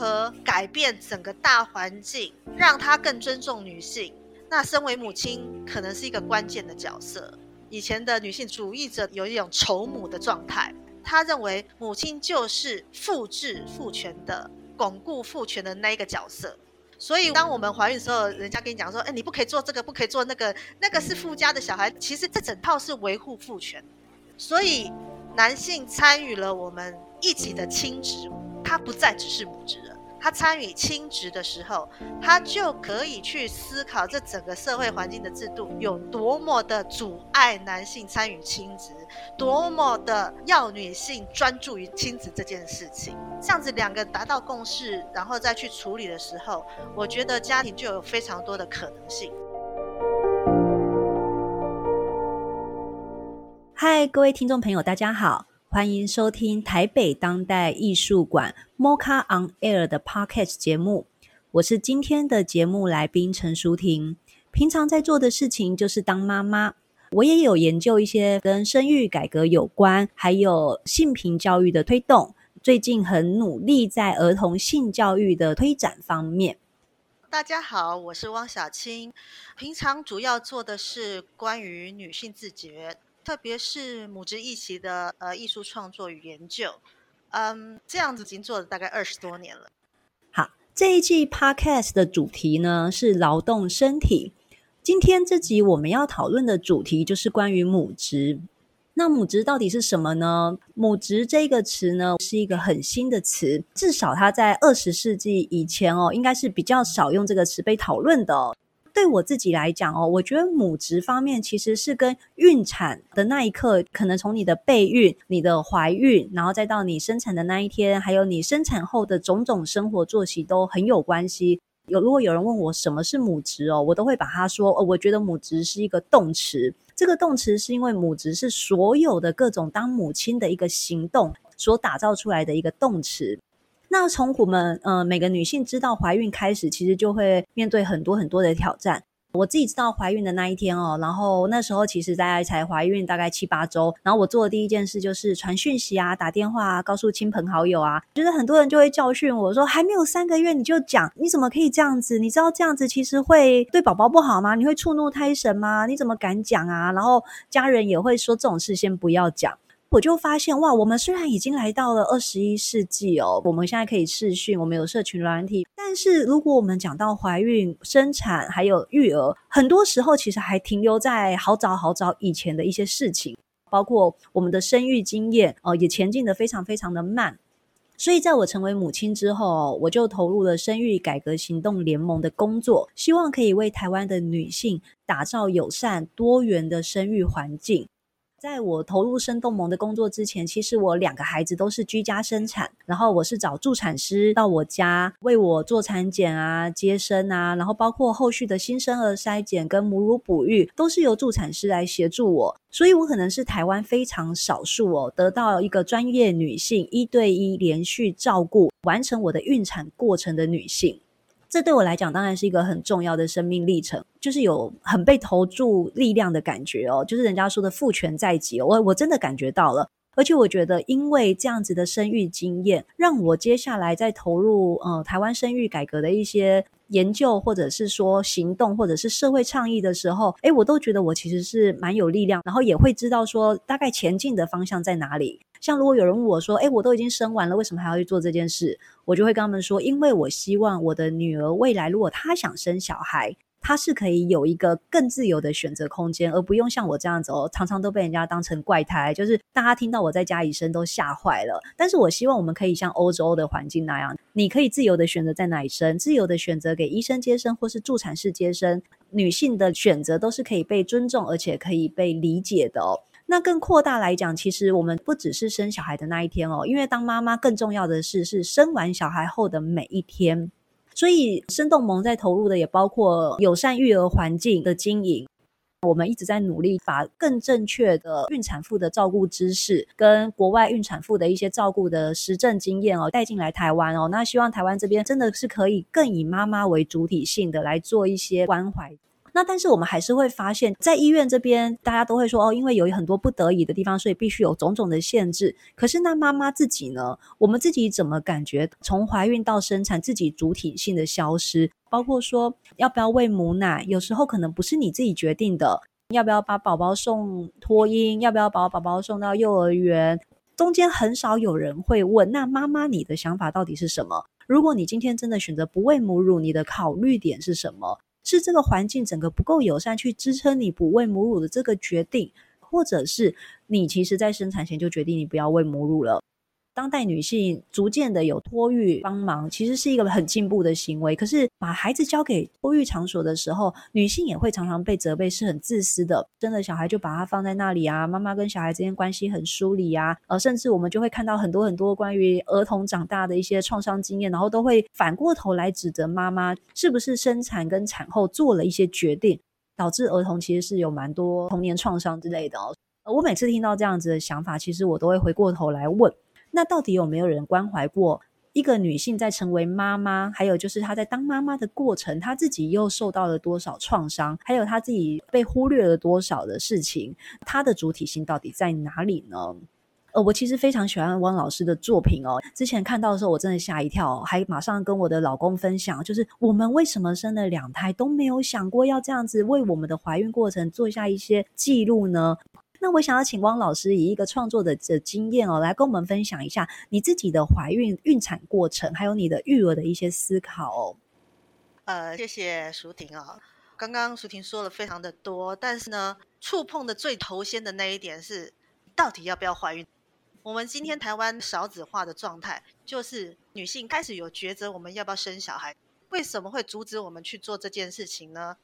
何改变整个大环境，让他更尊重女性。那身为母亲，可能是一个关键的角色。以前的女性主义者有一种仇母的状态，她认为母亲就是复制父权的、巩固父权的那一个角色。所以，当我们怀孕的时候，人家跟你讲说：“哎，你不可以做这个，不可以做那个，那个是夫家的小孩。”其实这整套是维护父权。所以，男性参与了我们一起的亲职，他不再只是母职了。他参与亲职的时候，他就可以去思考这整个社会环境的制度有多么的阻碍男性参与亲职，多么的要女性专注于亲职这件事情。这样子两个达到共识，然后再去处理的时候，我觉得家庭就有非常多的可能性。嗨，各位听众朋友，大家好。欢迎收听台北当代艺术馆 MoCA on Air 的 Podcast 节目，我是今天的节目来宾陈淑婷。平常在做的事情就是当妈妈，我也有研究一些跟生育改革有关，还有性平教育的推动。最近很努力在儿童性教育的推展方面。大家好，我是汪小青，平常主要做的是关于女性自觉。特别是母职议题的呃艺术创作与研究，嗯，这样子已经做了大概二十多年了。好，这一季 Podcast 的主题呢是劳动身体。今天这集我们要讨论的主题就是关于母职。那母职到底是什么呢？母职这个词呢是一个很新的词，至少它在二十世纪以前哦，应该是比较少用这个词被讨论的。对我自己来讲哦，我觉得母职方面其实是跟孕产的那一刻，可能从你的备孕、你的怀孕，然后再到你生产的那一天，还有你生产后的种种生活作息都很有关系。有如果有人问我什么是母职哦，我都会把它说哦，我觉得母职是一个动词。这个动词是因为母职是所有的各种当母亲的一个行动所打造出来的一个动词。那从我们呃每个女性知道怀孕开始，其实就会面对很多很多的挑战。我自己知道怀孕的那一天哦，然后那时候其实大概才怀孕大概七八周，然后我做的第一件事就是传讯息啊、打电话啊，告诉亲朋好友啊。就是很多人就会教训我说，还没有三个月你就讲，你怎么可以这样子？你知道这样子其实会对宝宝不好吗？你会触怒胎神吗？你怎么敢讲啊？然后家人也会说这种事先不要讲。我就发现哇，我们虽然已经来到了二十一世纪哦，我们现在可以视讯，我们有社群软体，但是如果我们讲到怀孕、生产还有育儿，很多时候其实还停留在好早好早以前的一些事情，包括我们的生育经验哦，也前进得非常非常的慢。所以在我成为母亲之后，我就投入了生育改革行动联盟的工作，希望可以为台湾的女性打造友善多元的生育环境。在我投入生动盟的工作之前，其实我两个孩子都是居家生产，然后我是找助产师到我家为我做产检啊、接生啊，然后包括后续的新生儿筛检跟母乳哺育，都是由助产师来协助我，所以我可能是台湾非常少数哦，得到一个专业女性一对一连续照顾，完成我的孕产过程的女性。这对我来讲当然是一个很重要的生命历程，就是有很被投注力量的感觉哦，就是人家说的父权在即，我我真的感觉到了，而且我觉得因为这样子的生育经验，让我接下来在投入呃台湾生育改革的一些研究，或者是说行动，或者是社会倡议的时候，诶，我都觉得我其实是蛮有力量，然后也会知道说大概前进的方向在哪里。像如果有人问我说：“诶，我都已经生完了，为什么还要去做这件事？”我就会跟他们说：“因为我希望我的女儿未来，如果她想生小孩，她是可以有一个更自由的选择空间，而不用像我这样子哦，常常都被人家当成怪胎，就是大家听到我在家里生都吓坏了。但是我希望我们可以像欧洲的环境那样，你可以自由的选择在哪里生，自由的选择给医生接生或是助产士接生，女性的选择都是可以被尊重，而且可以被理解的哦。”那更扩大来讲，其实我们不只是生小孩的那一天哦，因为当妈妈更重要的是是生完小孩后的每一天。所以生动盟在投入的也包括友善育儿环境的经营。我们一直在努力把更正确的孕产妇的照顾知识跟国外孕产妇的一些照顾的实证经验哦带进来台湾哦。那希望台湾这边真的是可以更以妈妈为主体性的来做一些关怀。那但是我们还是会发现，在医院这边，大家都会说哦，因为有很多不得已的地方，所以必须有种种的限制。可是那妈妈自己呢？我们自己怎么感觉从怀孕到生产，自己主体性的消失，包括说要不要喂母奶，有时候可能不是你自己决定的。要不要把宝宝送托婴？要不要把宝宝送到幼儿园？中间很少有人会问，那妈妈你的想法到底是什么？如果你今天真的选择不喂母乳，你的考虑点是什么？是这个环境整个不够友善去支撑你不喂母乳的这个决定，或者是你其实在生产前就决定你不要喂母乳了？当代女性逐渐的有托育帮忙，其实是一个很进步的行为。可是把孩子交给托育场所的时候，女性也会常常被责备是很自私的。生了小孩就把他放在那里啊，妈妈跟小孩之间关系很疏离啊。呃，甚至我们就会看到很多很多关于儿童长大的一些创伤经验，然后都会反过头来指责妈妈是不是生产跟产后做了一些决定，导致儿童其实是有蛮多童年创伤之类的哦。我每次听到这样子的想法，其实我都会回过头来问。那到底有没有人关怀过一个女性在成为妈妈，还有就是她在当妈妈的过程，她自己又受到了多少创伤，还有她自己被忽略了多少的事情，她的主体性到底在哪里呢？呃，我其实非常喜欢汪老师的作品哦。之前看到的时候，我真的吓一跳，还马上跟我的老公分享，就是我们为什么生了两胎都没有想过要这样子为我们的怀孕过程做下一些记录呢？那我想要请汪老师以一个创作的的经验哦，来跟我们分享一下你自己的怀孕孕产过程，还有你的育儿的一些思考哦。呃，谢谢淑婷啊、刚刚淑婷说了非常的多，但是呢，触碰的最头先的那一点是，到底要不要怀孕？我们今天台湾少子化的状态，就是女性开始有抉择，我们要不要生小孩？为什么会阻止我们去做这件事情呢？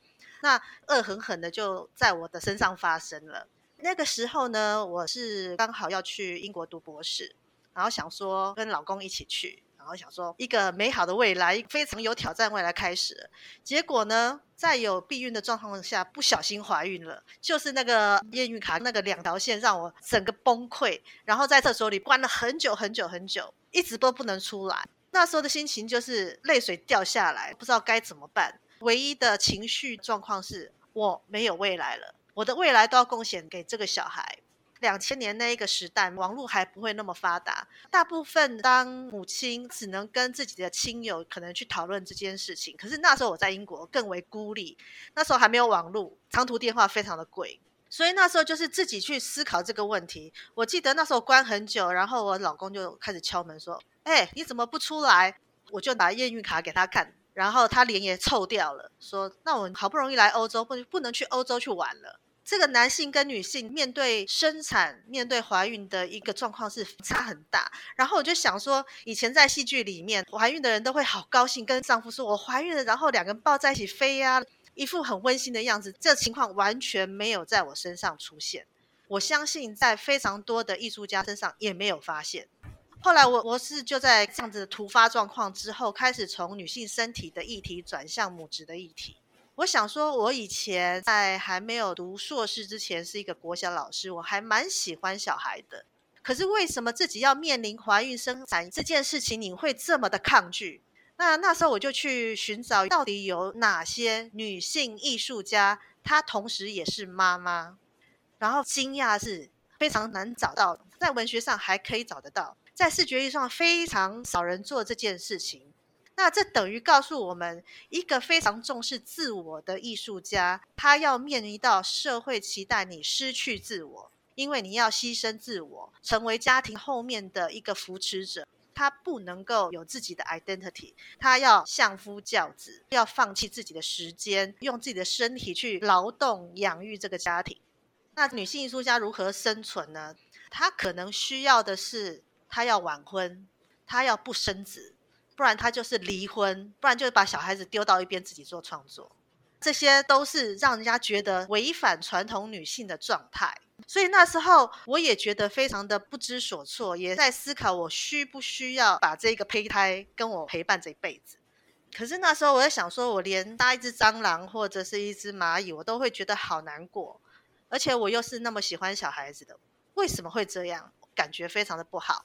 那恶狠狠的就在我的身上发生了。那个时候呢，我是刚好要去英国读博士，然后想说跟老公一起去，然后想说一个美好的未来，非常有挑战未来开始。结果呢，在有避孕的状况下，不小心怀孕了，就是那个验孕卡那个两条线让我整个崩溃，然后在厕所里关了很久很久很久，一直都不能出来。那时候的心情就是泪水掉下来，不知道该怎么办。唯一的情绪状况是我没有未来了。我的未来都要贡献给这个小孩。两千年那一个时代，网络还不会那么发达，大部分当母亲只能跟自己的亲友可能去讨论这件事情。可是那时候我在英国更为孤立，那时候还没有网络，长途电话非常的贵，所以那时候就是自己去思考这个问题。我记得那时候关很久，然后我老公就开始敲门说：“哎，你怎么不出来？”我就拿验孕卡给他看，然后他脸也臭掉了，说：“那我好不容易来欧洲，不不能去欧洲去玩了。”这个男性跟女性面对生产、面对怀孕的一个状况是差很大。然后我就想说，以前在戏剧里面，怀孕的人都会好高兴，跟丈夫说：“我怀孕了。”然后两个人抱在一起飞呀，一副很温馨的样子。这情况完全没有在我身上出现。我相信在非常多的艺术家身上也没有发现。后来我我是就在这样子的突发状况之后，开始从女性身体的议题转向母职的议题。我想说，我以前在还没有读硕士之前是一个国小老师，我还蛮喜欢小孩的。可是为什么自己要面临怀孕生产这件事情，你会这么的抗拒？那那时候我就去寻找到底有哪些女性艺术家，她同时也是妈妈。然后惊讶是非常难找到，在文学上还可以找得到，在视觉艺术上非常少人做这件事情。那这等于告诉我们，一个非常重视自我的艺术家，他要面临到社会期待你失去自我，因为你要牺牲自我，成为家庭后面的一个扶持者。他不能够有自己的 identity，他要相夫教子，要放弃自己的时间，用自己的身体去劳动养育这个家庭。那女性艺术家如何生存呢？她可能需要的是，她要晚婚，她要不生子。不然他就是离婚，不然就是把小孩子丢到一边自己做创作，这些都是让人家觉得违反传统女性的状态。所以那时候我也觉得非常的不知所措，也在思考我需不需要把这个胚胎跟我陪伴这一辈子。可是那时候我在想说，我连搭一只蟑螂或者是一只蚂蚁，我都会觉得好难过，而且我又是那么喜欢小孩子的，为什么会这样？感觉非常的不好。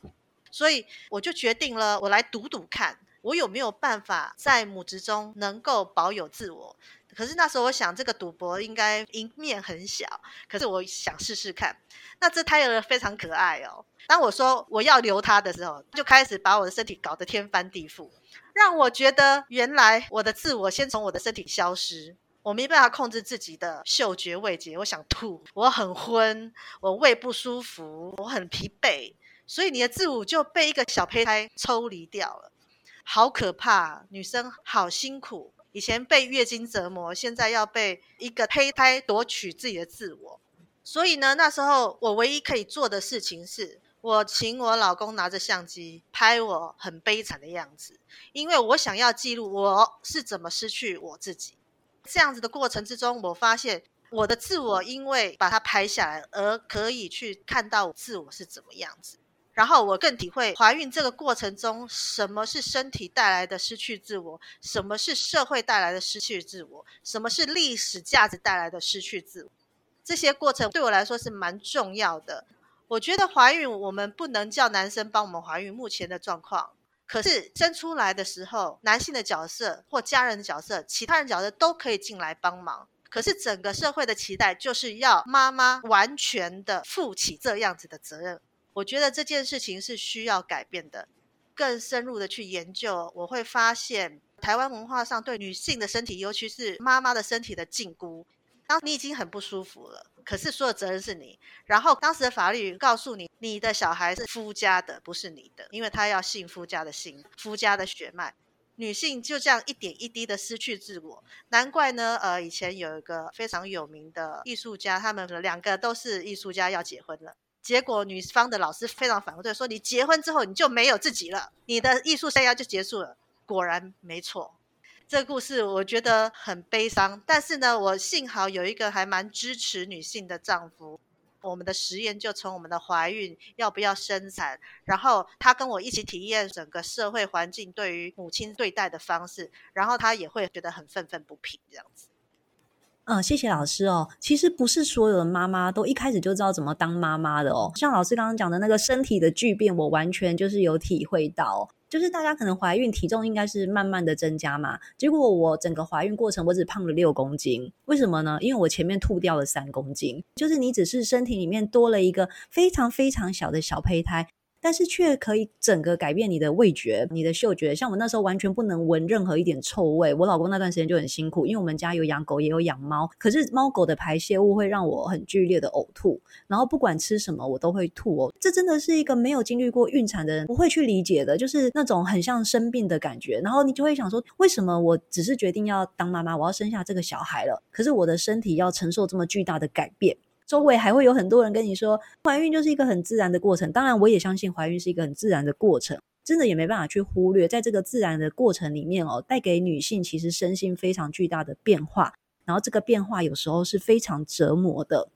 所以我就决定了，我来赌赌看，我有没有办法在母职中能够保有自我。可是那时候我想，这个赌博应该赢面很小，可是我想试试看。那这胎儿非常可爱哦。当我说我要留他的时候，就开始把我的身体搞得天翻地覆，让我觉得原来我的自我先从我的身体消失，我没办法控制自己的嗅觉味觉，我想吐，我很昏，我胃不舒服，我很疲惫，所以你的自我就被一个小胚胎抽离掉了，好可怕，女生好辛苦。以前被月经折磨，现在要被一个胚胎夺取自己的自我。所以呢，那时候我唯一可以做的事情是，我请我老公拿着相机拍我很悲惨的样子，因为我想要记录我是怎么失去我自己。这样子的过程之中，我发现我的自我因为把它拍下来，而可以去看到自我是怎么样子。然后我更体会怀孕这个过程中，什么是身体带来的失去自我，什么是社会带来的失去自我，什么是历史价值带来的失去自我。这些过程对我来说是蛮重要的。我觉得怀孕我们不能叫男生帮我们怀孕，目前的状况。可是生出来的时候，男性的角色或家人的角色、其他人角色都可以进来帮忙。可是整个社会的期待就是要妈妈完全的负起这样子的责任。我觉得这件事情是需要改变的，更深入的去研究，我会发现台湾文化上对女性的身体，尤其是妈妈的身体的禁锢。当你已经很不舒服了，可是所有责任是你。然后当时的法律告诉你，你的小孩是夫家的，不是你的，因为他要信夫家的姓，夫家的血脉。女性就这样一点一滴的失去自我，难怪呢。呃，以前有一个非常有名的艺术家，他们两个都是艺术家，要结婚了。结果女方的老师非常反对，说你结婚之后你就没有自己了，你的艺术生涯就结束了。果然没错，这个故事我觉得很悲伤。但是呢，我幸好有一个还蛮支持女性的丈夫。我们的实验就从我们的怀孕要不要生产，然后他跟我一起体验整个社会环境对于母亲对待的方式，然后他也会觉得很愤愤不平这样子。嗯，谢谢老师哦。其实不是所有的妈妈都一开始就知道怎么当妈妈的哦。像老师刚刚讲的那个身体的巨变，我完全就是有体会到。就是大家可能怀孕体重应该是慢慢的增加嘛，结果我整个怀孕过程我只胖了六公斤，为什么呢？因为我前面吐掉了三公斤。就是你只是身体里面多了一个非常非常小的小胚胎。但是却可以整个改变你的味觉、你的嗅觉。像我那时候完全不能闻任何一点臭味。我老公那段时间就很辛苦，因为我们家有养狗也有养猫，可是猫狗的排泄物会让我很剧烈的呕吐，然后不管吃什么我都会吐哦。这真的是一个没有经历过孕产的人不会去理解的，就是那种很像生病的感觉。然后你就会想说，为什么我只是决定要当妈妈，我要生下这个小孩了，可是我的身体要承受这么巨大的改变？周围还会有很多人跟你说，怀孕就是一个很自然的过程。当然，我也相信怀孕是一个很自然的过程，真的也没办法去忽略，在这个自然的过程里面哦，带给女性其实身心非常巨大的变化。然后这个变化有时候是非常折磨的。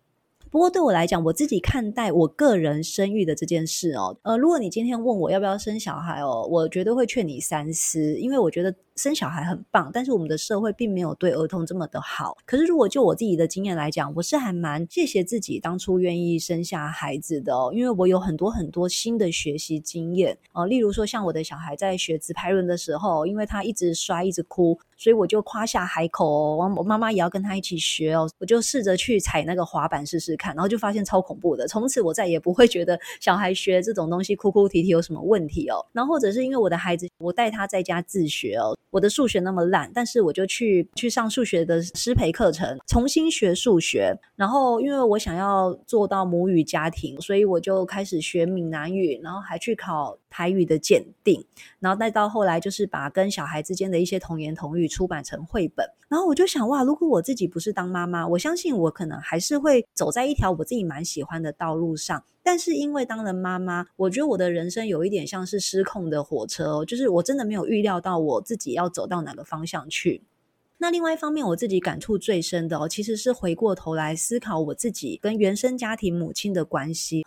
不过对我来讲，我自己看待我个人生育的这件事哦，呃，如果你今天问我要不要生小孩哦，我绝对会劝你三思，因为我觉得。生小孩很棒，但是我们的社会并没有对儿童这么的好。可是如果就我自己的经验来讲，我是还蛮谢谢自己当初愿意生下孩子的哦，因为我有很多很多新的学习经验。呃，例如说像我的小孩在学直排轮的时候，因为他一直摔一直哭，所以我就夸下海口哦，我妈妈也要跟他一起学哦，我就试着去踩那个滑板试试看，然后就发现超恐怖的。从此我再也不会觉得小孩学这种东西哭哭啼啼有什么问题哦。然后或者是因为我的孩子，我带他在家自学哦。我的数学那么烂，但是我就去去上数学的师培课程，重新学数学。然后，因为我想要做到母语家庭，所以我就开始学闽南语，然后还去考台语的检定。然后再到后来，就是把跟小孩之间的一些童言童语出版成绘本。然后我就想，哇，如果我自己不是当妈妈，我相信我可能还是会走在一条我自己蛮喜欢的道路上。但是因为当了妈妈，我觉得我的人生有一点像是失控的火车哦，就是我真的没有预料到我自己要走到哪个方向去。那另外一方面，我自己感触最深的哦，其实是回过头来思考我自己跟原生家庭母亲的关系。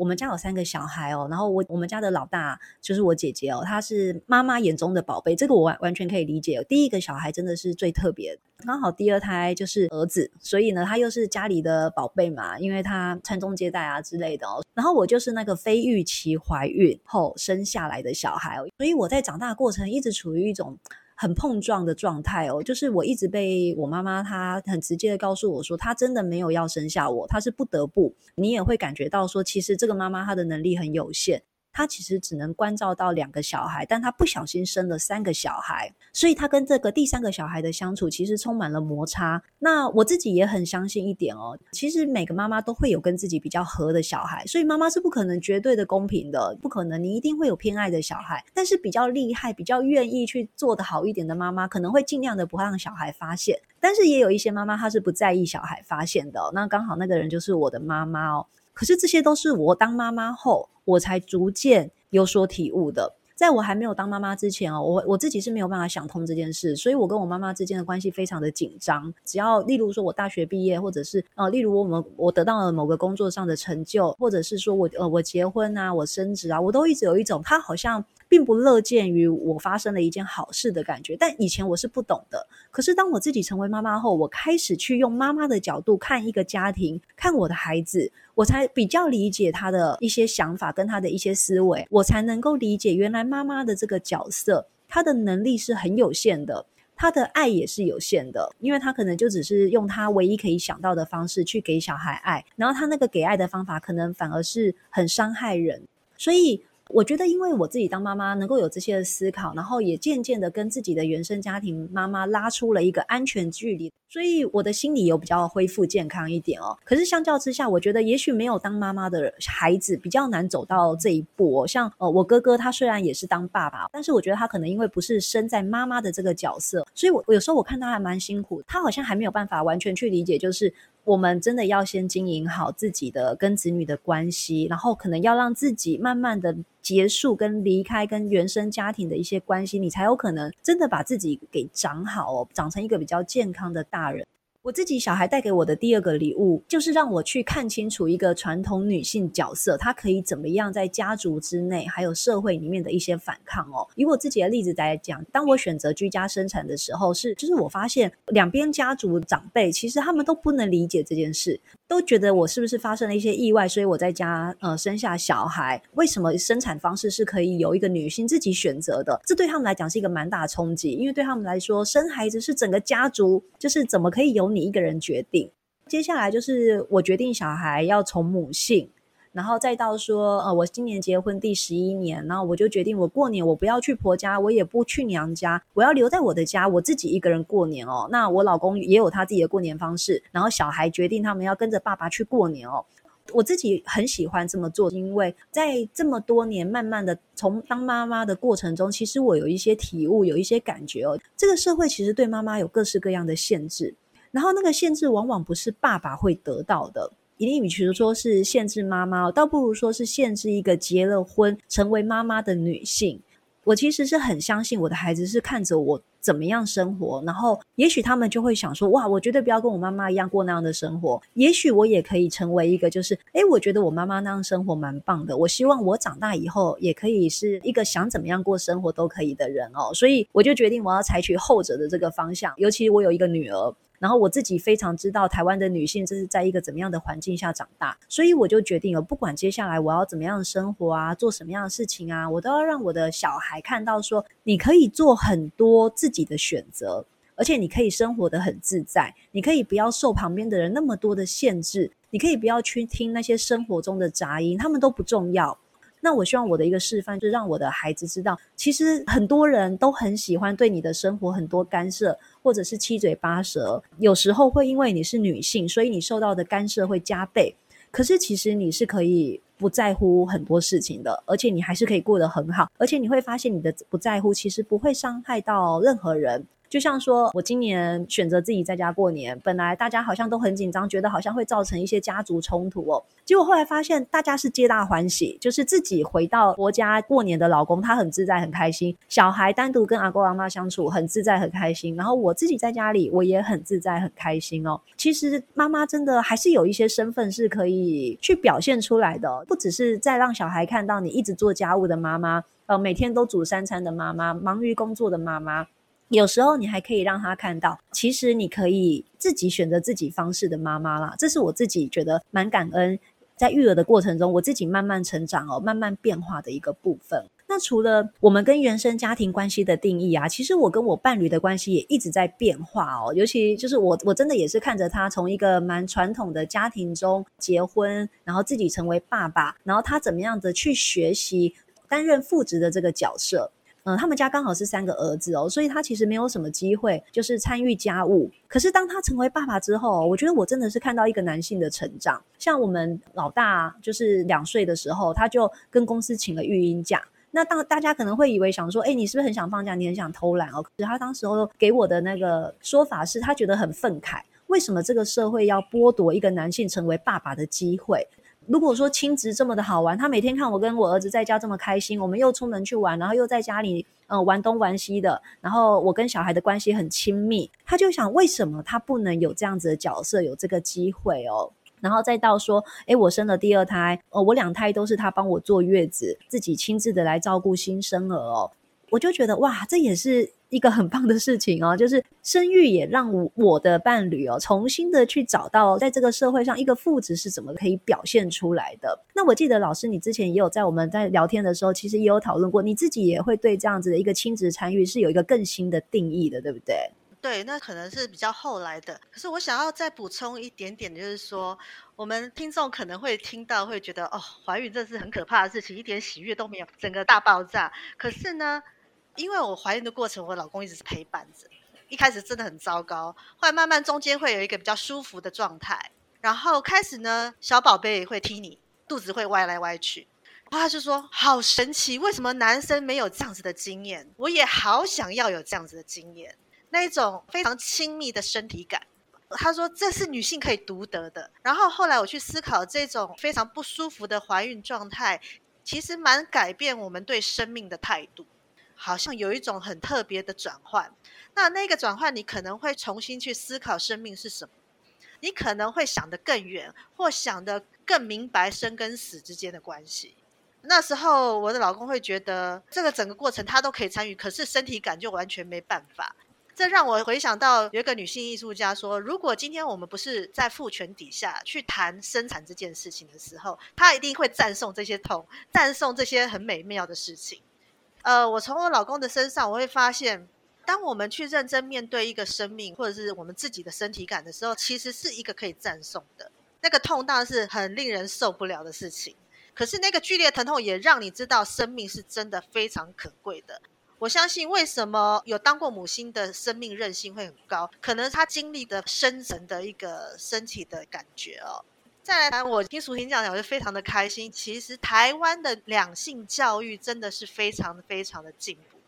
我们家有三个小孩哦，然后我我们家的老大就是我姐姐哦，她是妈妈眼中的宝贝，这个我完完全可以理解。第一个小孩真的是最特别，刚好第二胎就是儿子，所以呢，他又是家里的宝贝嘛，因为他传宗接代啊之类的哦。然后我就是那个非预期怀孕后生下来的小孩，所以我在长大过程一直处于一种。很碰撞的状态哦，就是我一直被我妈妈她很直接的告诉我说，她真的没有要生下我，她是不得不。你也会感觉到说，其实这个妈妈她的能力很有限。他其实只能关照到两个小孩，但他不小心生了三个小孩，所以他跟这个第三个小孩的相处其实充满了摩擦。那我自己也很相信一点哦，其实每个妈妈都会有跟自己比较合的小孩，所以妈妈是不可能绝对的公平的，不可能你一定会有偏爱的小孩。但是比较厉害、比较愿意去做得好一点的妈妈，可能会尽量的不让小孩发现。但是也有一些妈妈，她是不在意小孩发现的。那刚好那个人就是我的妈妈哦。可是这些都是我当妈妈后，我才逐渐有所体悟的。在我还没有当妈妈之前哦，我我自己是没有办法想通这件事，所以我跟我妈妈之间的关系非常的紧张。只要例如说我大学毕业，或者是呃，例如我们我得到了某个工作上的成就，或者是说我呃我结婚啊，我升职啊，我都一直有一种他好像。并不乐见于我发生了一件好事的感觉，但以前我是不懂的。可是当我自己成为妈妈后，我开始去用妈妈的角度看一个家庭，看我的孩子，我才比较理解他的一些想法跟他的一些思维，我才能够理解原来妈妈的这个角色，她的能力是很有限的，她的爱也是有限的，因为她可能就只是用她唯一可以想到的方式去给小孩爱，然后她那个给爱的方法可能反而是很伤害人，所以。我觉得，因为我自己当妈妈，能够有这些思考，然后也渐渐的跟自己的原生家庭妈妈拉出了一个安全距离，所以我的心理有比较恢复健康一点哦。可是相较之下，我觉得也许没有当妈妈的孩子比较难走到这一步哦。像呃，我哥哥他虽然也是当爸爸，但是我觉得他可能因为不是生在妈妈的这个角色，所以我有时候我看他还蛮辛苦，他好像还没有办法完全去理解，就是。我们真的要先经营好自己的跟子女的关系，然后可能要让自己慢慢的结束跟离开跟原生家庭的一些关系，你才有可能真的把自己给长好哦，长成一个比较健康的大人。我自己小孩带给我的第二个礼物，就是让我去看清楚一个传统女性角色，她可以怎么样在家族之内，还有社会里面的一些反抗哦。以我自己的例子来讲，当我选择居家生产的时候，是就是我发现两边家族长辈其实他们都不能理解这件事，都觉得我是不是发生了一些意外，所以我在家呃生下小孩，为什么生产方式是可以由一个女性自己选择的？这对他们来讲是一个蛮大的冲击，因为对他们来说，生孩子是整个家族，就是怎么可以由你一个人决定，接下来就是我决定小孩要从母姓，然后再到说，呃，我今年结婚第十一年，然后我就决定我过年我不要去婆家，我也不去娘家，我要留在我的家，我自己一个人过年哦。那我老公也有他自己的过年方式，然后小孩决定他们要跟着爸爸去过年哦。我自己很喜欢这么做，因为在这么多年慢慢的从当妈妈的过程中，其实我有一些体悟，有一些感觉哦。这个社会其实对妈妈有各式各样的限制。然后那个限制往往不是爸爸会得到的，一定与其说是限制妈妈，倒不如说是限制一个结了婚成为妈妈的女性。我其实是很相信我的孩子是看着我怎么样生活，然后也许他们就会想说：哇，我绝对不要跟我妈妈一样过那样的生活。也许我也可以成为一个，就是诶，我觉得我妈妈那样生活蛮棒的。我希望我长大以后也可以是一个想怎么样过生活都可以的人哦。所以我就决定我要采取后者的这个方向，尤其我有一个女儿。然后我自己非常知道台湾的女性这是在一个怎么样的环境下长大，所以我就决定了，不管接下来我要怎么样生活啊，做什么样的事情啊，我都要让我的小孩看到说，你可以做很多自自己的选择，而且你可以生活得很自在，你可以不要受旁边的人那么多的限制，你可以不要去听那些生活中的杂音，他们都不重要。那我希望我的一个示范，就让我的孩子知道，其实很多人都很喜欢对你的生活很多干涉，或者是七嘴八舌。有时候会因为你是女性，所以你受到的干涉会加倍。可是其实你是可以不在乎很多事情的，而且你还是可以过得很好。而且你会发现，你的不在乎其实不会伤害到任何人。就像说，我今年选择自己在家过年，本来大家好像都很紧张，觉得好像会造成一些家族冲突哦。结果后来发现，大家是皆大欢喜，就是自己回到婆家过年的老公，他很自在、很开心；小孩单独跟阿公阿妈相处，很自在、很开心。然后我自己在家里，我也很自在、很开心哦。其实妈妈真的还是有一些身份是可以去表现出来的，不只是在让小孩看到你一直做家务的妈妈，呃，每天都煮三餐的妈妈，忙于工作的妈妈。有时候你还可以让他看到，其实你可以自己选择自己方式的妈妈啦。这是我自己觉得蛮感恩，在育儿的过程中，我自己慢慢成长哦，慢慢变化的一个部分。那除了我们跟原生家庭关系的定义啊，其实我跟我伴侣的关系也一直在变化哦。尤其就是我，我真的也是看着他从一个蛮传统的家庭中结婚，然后自己成为爸爸，然后他怎么样的去学习担任父职的这个角色。嗯，他们家刚好是三个儿子哦，所以他其实没有什么机会，就是参与家务。可是当他成为爸爸之后，我觉得我真的是看到一个男性的成长。像我们老大就是两岁的时候，他就跟公司请了育婴假。那当大家可能会以为想说，哎，你是不是很想放假？你很想偷懒哦？可是他当时候给我的那个说法是，他觉得很愤慨，为什么这个社会要剥夺一个男性成为爸爸的机会？如果说亲职这么的好玩，他每天看我跟我儿子在家这么开心，我们又出门去玩，然后又在家里嗯、呃、玩东玩西的，然后我跟小孩的关系很亲密，他就想为什么他不能有这样子的角色，有这个机会哦？然后再到说，诶，我生了第二胎，呃，我两胎都是他帮我坐月子，自己亲自的来照顾新生儿哦，我就觉得哇，这也是。一个很棒的事情哦，就是生育也让我我的伴侣哦，重新的去找到在这个社会上一个父职是怎么可以表现出来的。那我记得老师你之前也有在我们在聊天的时候，其实也有讨论过，你自己也会对这样子的一个亲子参与是有一个更新的定义的，对不对？对，那可能是比较后来的。可是我想要再补充一点点，就是说我们听众可能会听到会觉得哦，怀孕这是很可怕的事情，一点喜悦都没有，整个大爆炸。可是呢？因为我怀孕的过程，我老公一直是陪伴着。一开始真的很糟糕，后来慢慢中间会有一个比较舒服的状态，然后开始呢，小宝贝会踢你，肚子会歪来歪去。然后他就说：“好神奇，为什么男生没有这样子的经验？我也好想要有这样子的经验，那一种非常亲密的身体感。”他说：“这是女性可以独得的。”然后后来我去思考，这种非常不舒服的怀孕状态，其实蛮改变我们对生命的态度。好像有一种很特别的转换，那那个转换，你可能会重新去思考生命是什么，你可能会想得更远，或想得更明白生跟死之间的关系。那时候我的老公会觉得这个整个过程他都可以参与，可是身体感就完全没办法。这让我回想到有一个女性艺术家说，如果今天我们不是在父权底下去谈生产这件事情的时候，她一定会赞颂这些痛，赞颂这些很美妙的事情。呃，我从我老公的身上，我会发现，当我们去认真面对一个生命，或者是我们自己的身体感的时候，其实是一个可以赞颂的。那个痛当然是很令人受不了的事情，可是那个剧烈疼痛也让你知道生命是真的非常可贵的。我相信，为什么有当过母亲的生命韧性会很高，可能他经历的深层的一个身体的感觉哦。再来谈，我听淑婷讲讲，我就非常的开心。其实台湾的两性教育真的是非常非常的进步。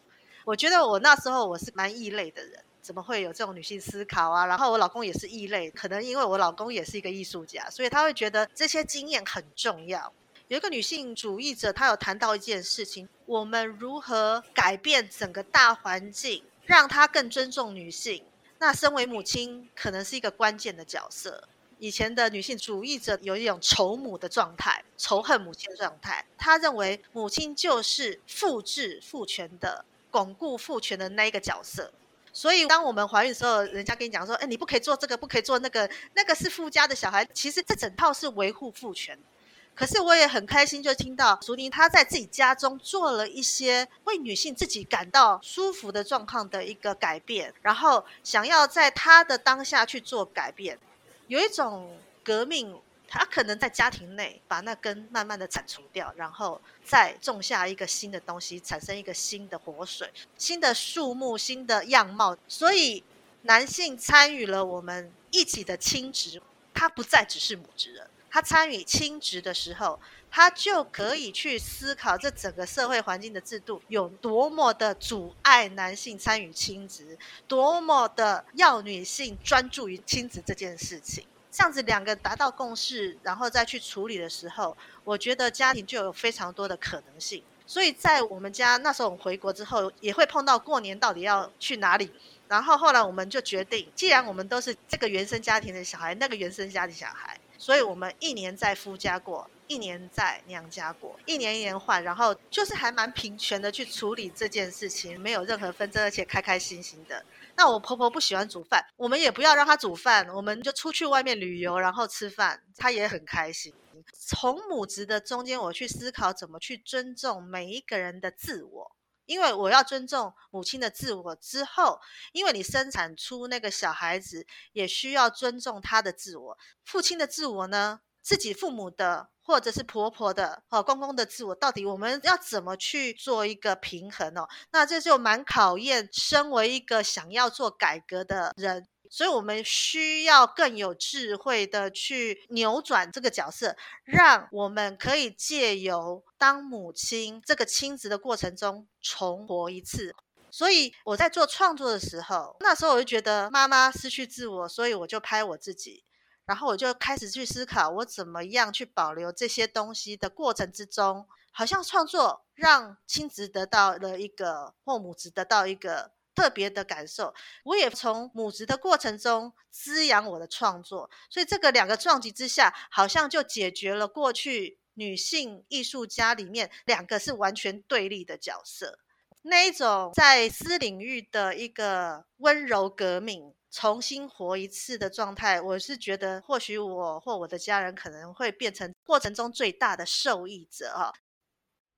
我觉得我那时候我是蛮异类的人，怎么会有这种女性思考啊？然后我老公也是异类，可能因为我老公也是一个艺术家，所以他会觉得这些经验很重要。有一个女性主义者，她有谈到一件事情：我们如何改变整个大环境，让她更尊重女性？那身为母亲，可能是一个关键的角色。以前的女性主义者有一种仇母的状态，仇恨母亲的状态。她认为母亲就是复制父权的、巩固父权的那一个角色。所以，当我们怀孕的时候，人家跟你讲说：“哎，你不可以做这个，不可以做那个，那个是夫家的小孩。”其实这整套是维护父权。可是我也很开心，就听到淑妮她在自己家中做了一些为女性自己感到舒服的状况的一个改变，然后想要在她的当下去做改变。有一种革命，他可能在家庭内把那根慢慢的铲除掉，然后再种下一个新的东西，产生一个新的活水、新的树木、新的样貌。所以，男性参与了我们一起的亲职，他不再只是母职人。他参与亲职的时候，他就可以去思考这整个社会环境的制度有多么的阻碍男性参与亲职，多么的要女性专注于亲职这件事情。这样子两个达到共识，然后再去处理的时候，我觉得家庭就有非常多的可能性。所以在我们家那时候，我们回国之后也会碰到过年到底要去哪里。然后后来我们就决定，既然我们都是这个原生家庭的小孩，那个原生家庭小孩，所以我们一年在夫家过，一年在娘家过，一年一年换，然后就是还蛮平权的去处理这件事情，没有任何纷争，而且开开心心的。那我婆婆不喜欢煮饭，我们也不要让她煮饭，我们就出去外面旅游，然后吃饭，她也很开心。从母职的中间，我去思考怎么去尊重每一个人的自我，因为我要尊重母亲的自我之后，因为你生产出那个小孩子，也需要尊重他的自我。父亲的自我呢，自己父母的或者是婆婆的哦，公公的自我，到底我们要怎么去做一个平衡哦？那这就蛮考验身为一个想要做改革的人。所以，我们需要更有智慧的去扭转这个角色，让我们可以借由当母亲这个亲职的过程中重活一次。所以，我在做创作的时候，那时候我就觉得妈妈失去自我，所以我就拍我自己，然后我就开始去思考，我怎么样去保留这些东西的过程之中，好像创作让亲职得到了一个，或母职得到一个。特别的感受，我也从母职的过程中滋养我的创作，所以这个两个撞击之下，好像就解决了过去女性艺术家里面两个是完全对立的角色，那一种在私领域的一个温柔革命，重新活一次的状态，我是觉得或许我或我的家人可能会变成过程中最大的受益者哈。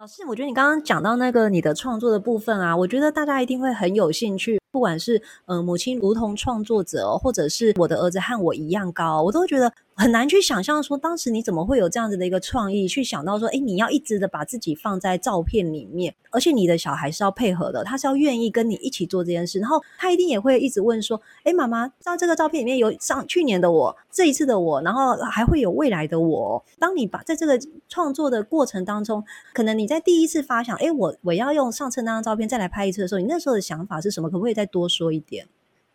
老师，我觉得你刚刚讲到那个你的创作的部分啊，我觉得大家一定会很有兴趣。不管是呃母亲如同创作者，或者是我的儿子和我一样高，我都觉得很难去想象说，当时你怎么会有这样子的一个创意，去想到说，诶，你要一直的把自己放在照片里面，而且你的小孩是要配合的，他是要愿意跟你一起做这件事，然后他一定也会一直问说，诶，妈妈，照这个照片里面有上去年的我，这一次的我，然后还会有未来的我。当你把在这个创作的过程当中，可能你在第一次发想，诶，我我要用上次那张照片再来拍一次的时候，你那时候的想法是什么？可不可以再多说一点？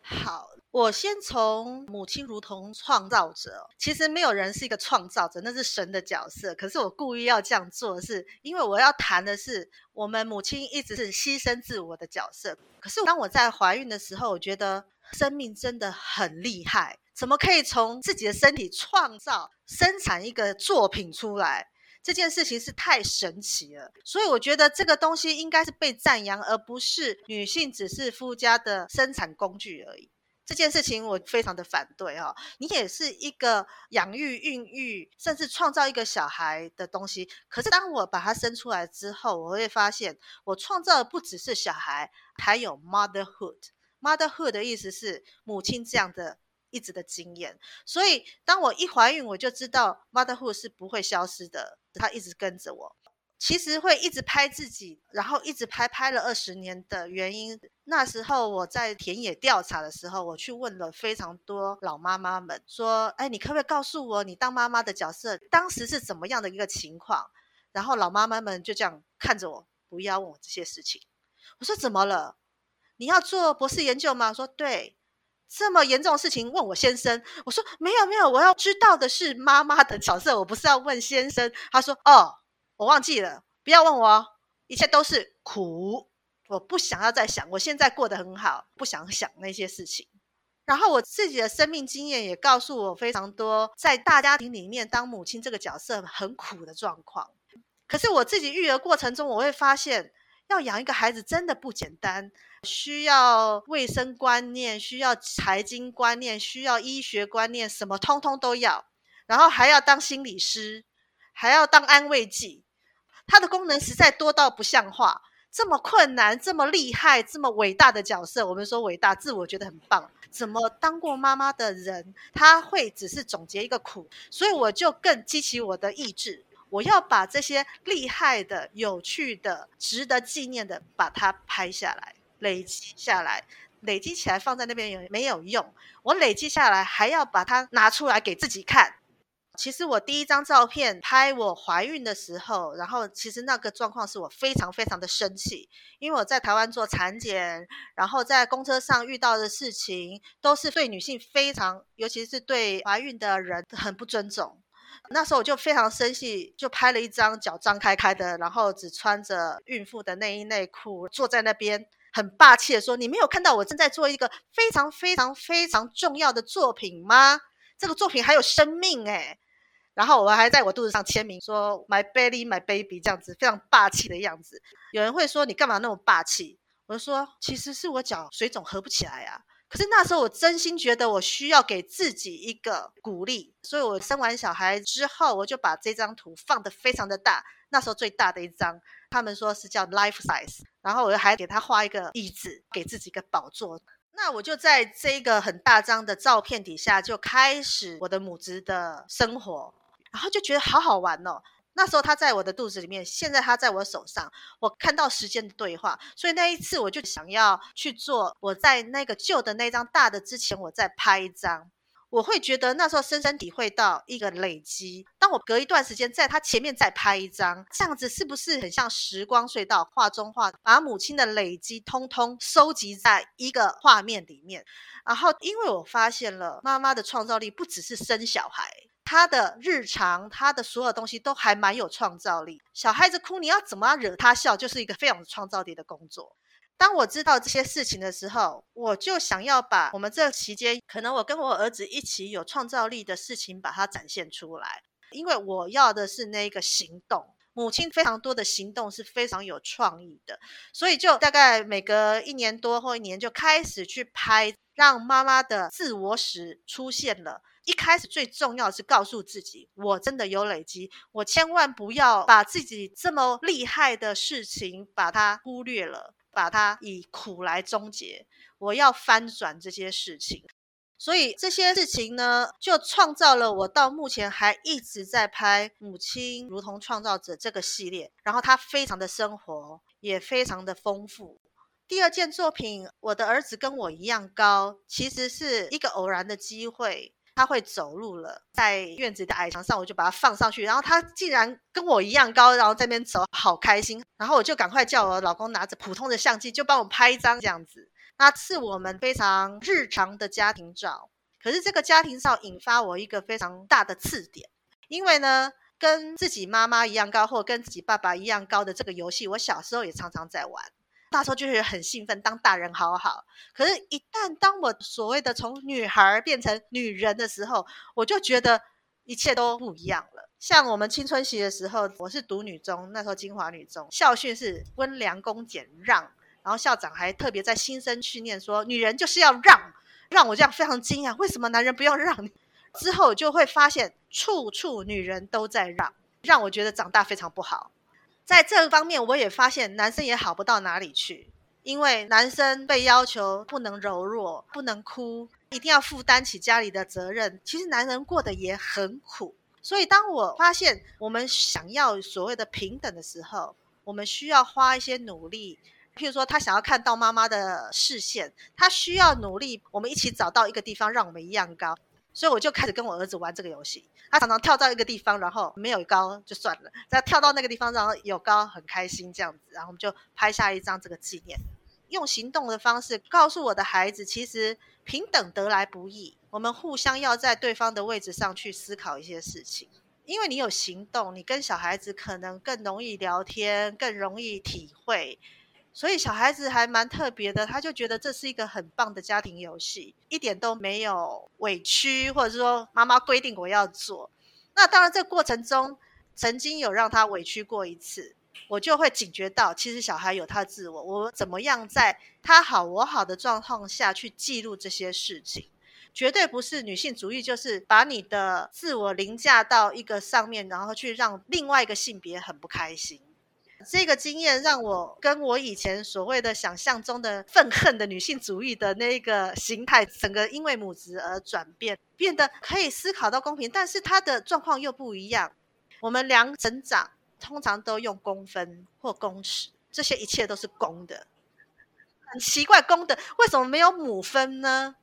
好，我先从母亲如同创造者，其实没有人是一个创造者，那是神的角色。可是我故意要这样做，是因为我要谈的是，我们母亲一直是牺牲自我的角色。可是当我在怀孕的时候，我觉得生命真的很厉害，怎么可以从自己的身体创造、生产一个作品出来？这件事情是太神奇了，所以我觉得这个东西应该是被赞扬，而不是女性只是夫家的生产工具而已。这件事情我非常的反对、哦，你也是一个养育、孕育，甚至创造一个小孩的东西。可是当我把它生出来之后，我会发现我创造的不只是小孩，还有 motherhood。motherhood 的意思是母亲这样的。一直的经验，所以当我一怀孕，我就知道 motherhood 是不会消失的，它一直跟着我。其实会一直拍自己，然后一直拍拍了二十年的原因，那时候我在田野调查的时候，我去问了非常多老妈妈们，说：“哎，你可不可以告诉我，你当妈妈的角色当时是怎么样的一个情况？”然后老妈妈们就这样看着我，不要问我这些事情。我说：“怎么了？你要做博士研究吗？”说：“对。”这么严重的事情问我先生，我说没有没有，我要知道的是妈妈的角色，我不是要问先生。他说哦，我忘记了，不要问我，一切都是苦，我不想要再想，我现在过得很好，不想想那些事情。然后我自己的生命经验也告诉我非常多，在大家庭里面当母亲这个角色很苦的状况。可是我自己育儿过程中，我会发现。要养一个孩子真的不简单，需要卫生观念，需要财经观念，需要医学观念，什么通通都要。然后还要当心理师，还要当安慰剂，它的功能实在多到不像话。这么困难，这么厉害，这么伟大的角色，我们说伟大，自我觉得很棒。怎么当过妈妈的人，他会只是总结一个苦？所以我就更激起我的意志。我要把这些厉害的、有趣的、值得纪念的，把它拍下来，累积下来，累积起来放在那边也没有用。我累积下来，还要把它拿出来给自己看。其实我第一张照片拍我怀孕的时候，然后其实那个状况是我非常非常的生气，因为我在台湾做产检，然后在公车上遇到的事情，都是对女性非常，尤其是对怀孕的人很不尊重。那时候我就非常生气，就拍了一张脚张开开的，然后只穿着孕妇的内衣内裤，坐在那边很霸气的说：“你没有看到我正在做一个非常非常非常重要的作品吗？这个作品还有生命诶。”然后我还在我肚子上签名说 “My belly, my baby” 这样子非常霸气的样子。有人会说：“你干嘛那么霸气？”我就说：“其实是我脚水肿合不起来啊。”可是那时候我真心觉得我需要给自己一个鼓励，所以我生完小孩之后，我就把这张图放得非常的大，那时候最大的一张，他们说是叫 life size，然后我还给他画一个椅子，给自己一个宝座。那我就在这个很大张的照片底下就开始我的母子的生活，然后就觉得好好玩哦。那时候他在我的肚子里面，现在他在我手上，我看到时间的对话，所以那一次我就想要去做。我在那个旧的那张大的之前，我再拍一张，我会觉得那时候深深体会到一个累积。当我隔一段时间在他前面再拍一张，这样子是不是很像时光隧道画中画，把母亲的累积通通收集在一个画面里面？然后因为我发现了妈妈的创造力不只是生小孩。他的日常，他的所有东西都还蛮有创造力。小孩子哭，你要怎么样惹他笑，就是一个非常有创造力的工作。当我知道这些事情的时候，我就想要把我们这期间，可能我跟我儿子一起有创造力的事情，把它展现出来。因为我要的是那个行动。母亲非常多的行动是非常有创意的，所以就大概每隔一年多或一年就开始去拍，让妈妈的自我史出现了。一开始最重要是告诉自己，我真的有累积，我千万不要把自己这么厉害的事情把它忽略了，把它以苦来终结。我要翻转这些事情，所以这些事情呢，就创造了我到目前还一直在拍《母亲如同创造者》这个系列，然后它非常的生活，也非常的丰富。第二件作品，我的儿子跟我一样高，其实是一个偶然的机会。他会走路了，在院子的矮墙上，我就把它放上去，然后他竟然跟我一样高，然后在那边走，好开心。然后我就赶快叫我老公拿着普通的相机，就帮我拍一张这样子。那是我们非常日常的家庭照，可是这个家庭照引发我一个非常大的刺点，因为呢，跟自己妈妈一样高，或跟自己爸爸一样高的这个游戏，我小时候也常常在玩。那时候就是很兴奋，当大人好好。可是，一旦当我所谓的从女孩变成女人的时候，我就觉得一切都不一样了。像我们青春期的时候，我是读女中，那时候金华女中，校训是温良恭俭让，然后校长还特别在新生训练说，女人就是要让，让我这样非常惊讶，为什么男人不要让？之后就会发现，处处女人都在让，让我觉得长大非常不好。在这方面，我也发现男生也好不到哪里去，因为男生被要求不能柔弱，不能哭，一定要负担起家里的责任。其实男人过得也很苦，所以当我发现我们想要所谓的平等的时候，我们需要花一些努力。譬如说，他想要看到妈妈的视线，他需要努力，我们一起找到一个地方，让我们一样高。所以我就开始跟我儿子玩这个游戏。他常常跳到一个地方，然后没有高就算了；再跳到那个地方，然后有高，很开心这样子。然后我们就拍下一张这个纪念，用行动的方式告诉我的孩子，其实平等得来不易。我们互相要在对方的位置上去思考一些事情，因为你有行动，你跟小孩子可能更容易聊天，更容易体会。所以小孩子还蛮特别的，他就觉得这是一个很棒的家庭游戏，一点都没有委屈，或者说妈妈规定我要做。那当然，这过程中曾经有让他委屈过一次，我就会警觉到，其实小孩有他自我，我怎么样在他好我好的状况下去记录这些事情，绝对不是女性主义，就是把你的自我凌驾到一个上面，然后去让另外一个性别很不开心。这个经验让我跟我以前所谓的想象中的愤恨的女性主义的那个形态，整个因为母职而转变，变得可以思考到公平，但是它的状况又不一样。我们量成长通常都用公分或公尺，这些一切都是公的，很奇怪，公的为什么没有母分呢？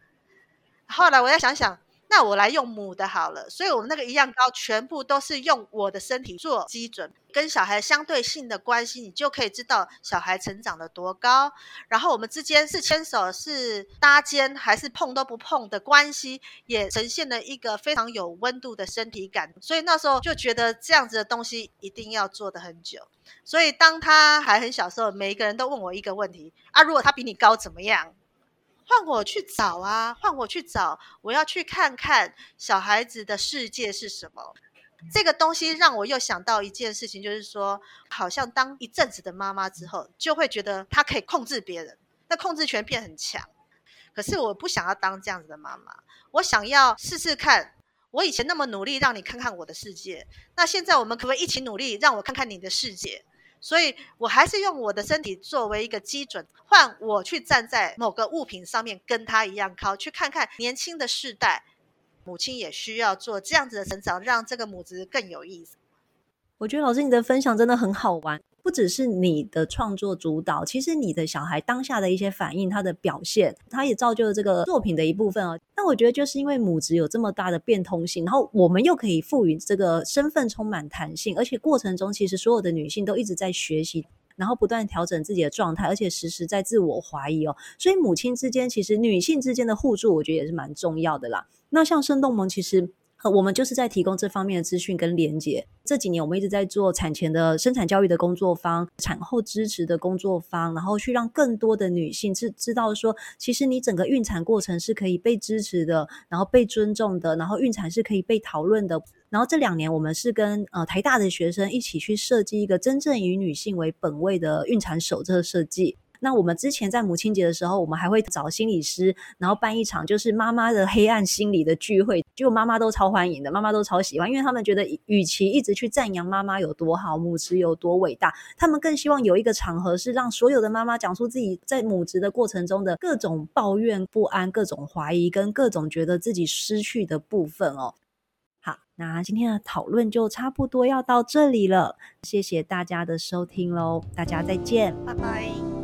后来我再想想。那我来用母的好了，所以我们那个一样高，全部都是用我的身体做基准，跟小孩相对性的关系，你就可以知道小孩成长了多高。然后我们之间是牵手、是搭肩，还是碰都不碰的关系，也呈现了一个非常有温度的身体感。所以那时候就觉得这样子的东西一定要做得很久。所以当他还很小时候，每一个人都问我一个问题：啊，如果他比你高怎么样？换我去找啊！换我去找，我要去看看小孩子的世界是什么。这个东西让我又想到一件事情，就是说，好像当一阵子的妈妈之后，就会觉得她可以控制别人，那控制权变很强。可是我不想要当这样子的妈妈，我想要试试看。我以前那么努力让你看看我的世界，那现在我们可不可以一起努力，让我看看你的世界？所以我还是用我的身体作为一个基准，换我去站在某个物品上面，跟他一样高，去看看年轻的世代，母亲也需要做这样子的成长，让这个母子更有意思。我觉得老师你的分享真的很好玩。不只是你的创作主导，其实你的小孩当下的一些反应，他的表现，他也造就了这个作品的一部分哦。那我觉得就是因为母职有这么大的变通性，然后我们又可以赋予这个身份充满弹性，而且过程中其实所有的女性都一直在学习，然后不断调整自己的状态，而且时时在自我怀疑哦。所以母亲之间，其实女性之间的互助，我觉得也是蛮重要的啦。那像生动萌，其实。我们就是在提供这方面的资讯跟连接。这几年我们一直在做产前的生产教育的工作坊、产后支持的工作坊，然后去让更多的女性知知道说，其实你整个孕产过程是可以被支持的，然后被尊重的，然后孕产是可以被讨论的。然后这两年我们是跟呃台大的学生一起去设计一个真正以女性为本位的孕产手册设计。那我们之前在母亲节的时候，我们还会找心理师，然后办一场就是妈妈的黑暗心理的聚会，结果妈妈都超欢迎的，妈妈都超喜欢，因为他们觉得，与其一直去赞扬妈妈有多好，母职有多伟大，他们更希望有一个场合是让所有的妈妈讲出自己在母职的过程中的各种抱怨、不安、各种怀疑跟各种觉得自己失去的部分哦。好，那今天的讨论就差不多要到这里了，谢谢大家的收听喽，大家再见，拜拜。